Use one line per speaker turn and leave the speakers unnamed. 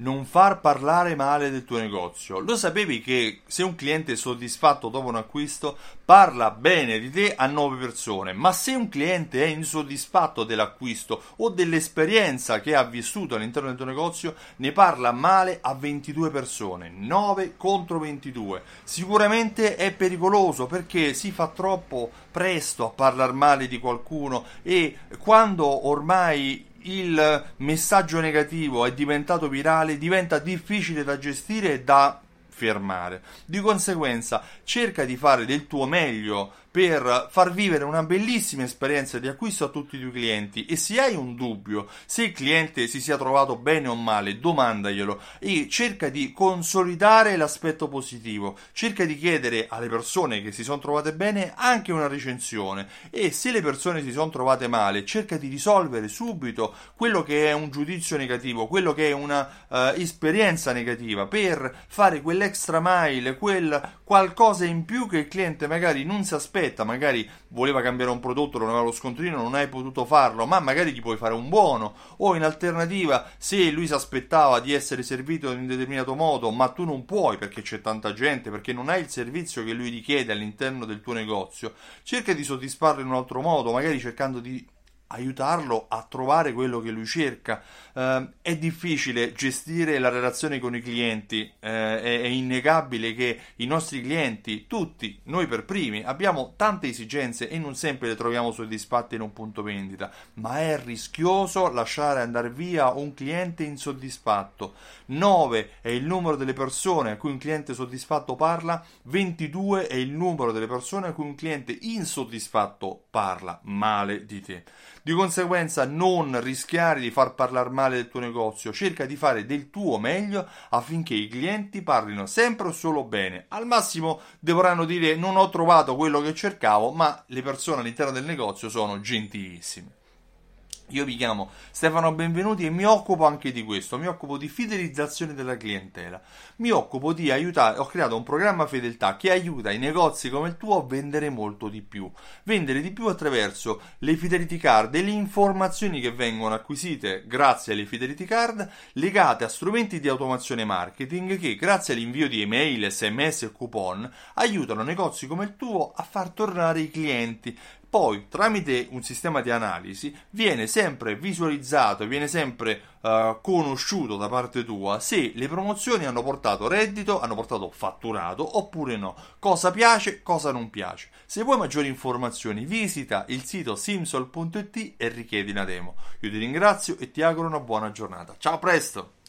non far parlare male del tuo negozio. Lo sapevi che se un cliente è soddisfatto dopo un acquisto parla bene di te a 9 persone, ma se un cliente è insoddisfatto dell'acquisto o dell'esperienza che ha vissuto all'interno del tuo negozio, ne parla male a 22 persone, 9 contro 22. Sicuramente è pericoloso perché si fa troppo presto a parlare male di qualcuno e quando ormai il messaggio negativo è diventato virale, diventa difficile da gestire e da fermare. Di conseguenza, cerca di fare del tuo meglio per far vivere una bellissima esperienza di acquisto a tutti i tuoi clienti. E se hai un dubbio se il cliente si sia trovato bene o male domandaglielo e cerca di consolidare l'aspetto positivo. Cerca di chiedere alle persone che si sono trovate bene anche una recensione. E se le persone si sono trovate male cerca di risolvere subito quello che è un giudizio negativo quello che è una uh, esperienza negativa per fare quell'extra mile quel qualcosa in più che il cliente magari non si aspetta aspetta, magari voleva cambiare un prodotto, non aveva lo scontrino, non hai potuto farlo, ma magari gli puoi fare un buono, o in alternativa, se lui si aspettava di essere servito in un determinato modo, ma tu non puoi perché c'è tanta gente, perché non hai il servizio che lui richiede all'interno del tuo negozio, cerca di soddisfarlo in un altro modo, magari cercando di aiutarlo a trovare quello che lui cerca. Uh, è difficile gestire la relazione con i clienti, uh, è, è, innegabile che i nostri clienti, tutti, noi per primi, abbiamo tante esigenze e non sempre le troviamo soddisfatte in un punto vendita, ma è rischioso lasciare andare via un cliente insoddisfatto. 9 è il numero delle persone a cui un cliente soddisfatto parla, 22 è il numero delle persone a cui un cliente insoddisfatto parla male di te. Di conseguenza non rischiare di far parlare male del tuo negozio, cerca di fare del tuo meglio affinché i clienti parlino sempre o solo bene. Al massimo dovranno dire non ho trovato quello che cercavo, ma le persone all'interno del negozio sono gentilissime. Io mi chiamo Stefano Benvenuti e mi occupo anche di questo, mi occupo di fidelizzazione della clientela, mi occupo di aiutare, ho creato un programma fedeltà che aiuta i negozi come il tuo a vendere molto di più, vendere di più attraverso le fidelity card e le informazioni che vengono acquisite grazie alle fidelity card legate a strumenti di automazione marketing che grazie all'invio di email, sms e coupon aiutano negozi come il tuo a far tornare i clienti poi tramite un sistema di analisi viene sempre visualizzato, viene sempre uh, conosciuto da parte tua se le promozioni hanno portato reddito, hanno portato fatturato oppure no, cosa piace, cosa non piace. Se vuoi maggiori informazioni visita il sito simsol.it e richiedi una demo. Io ti ringrazio e ti auguro una buona giornata. Ciao, a presto!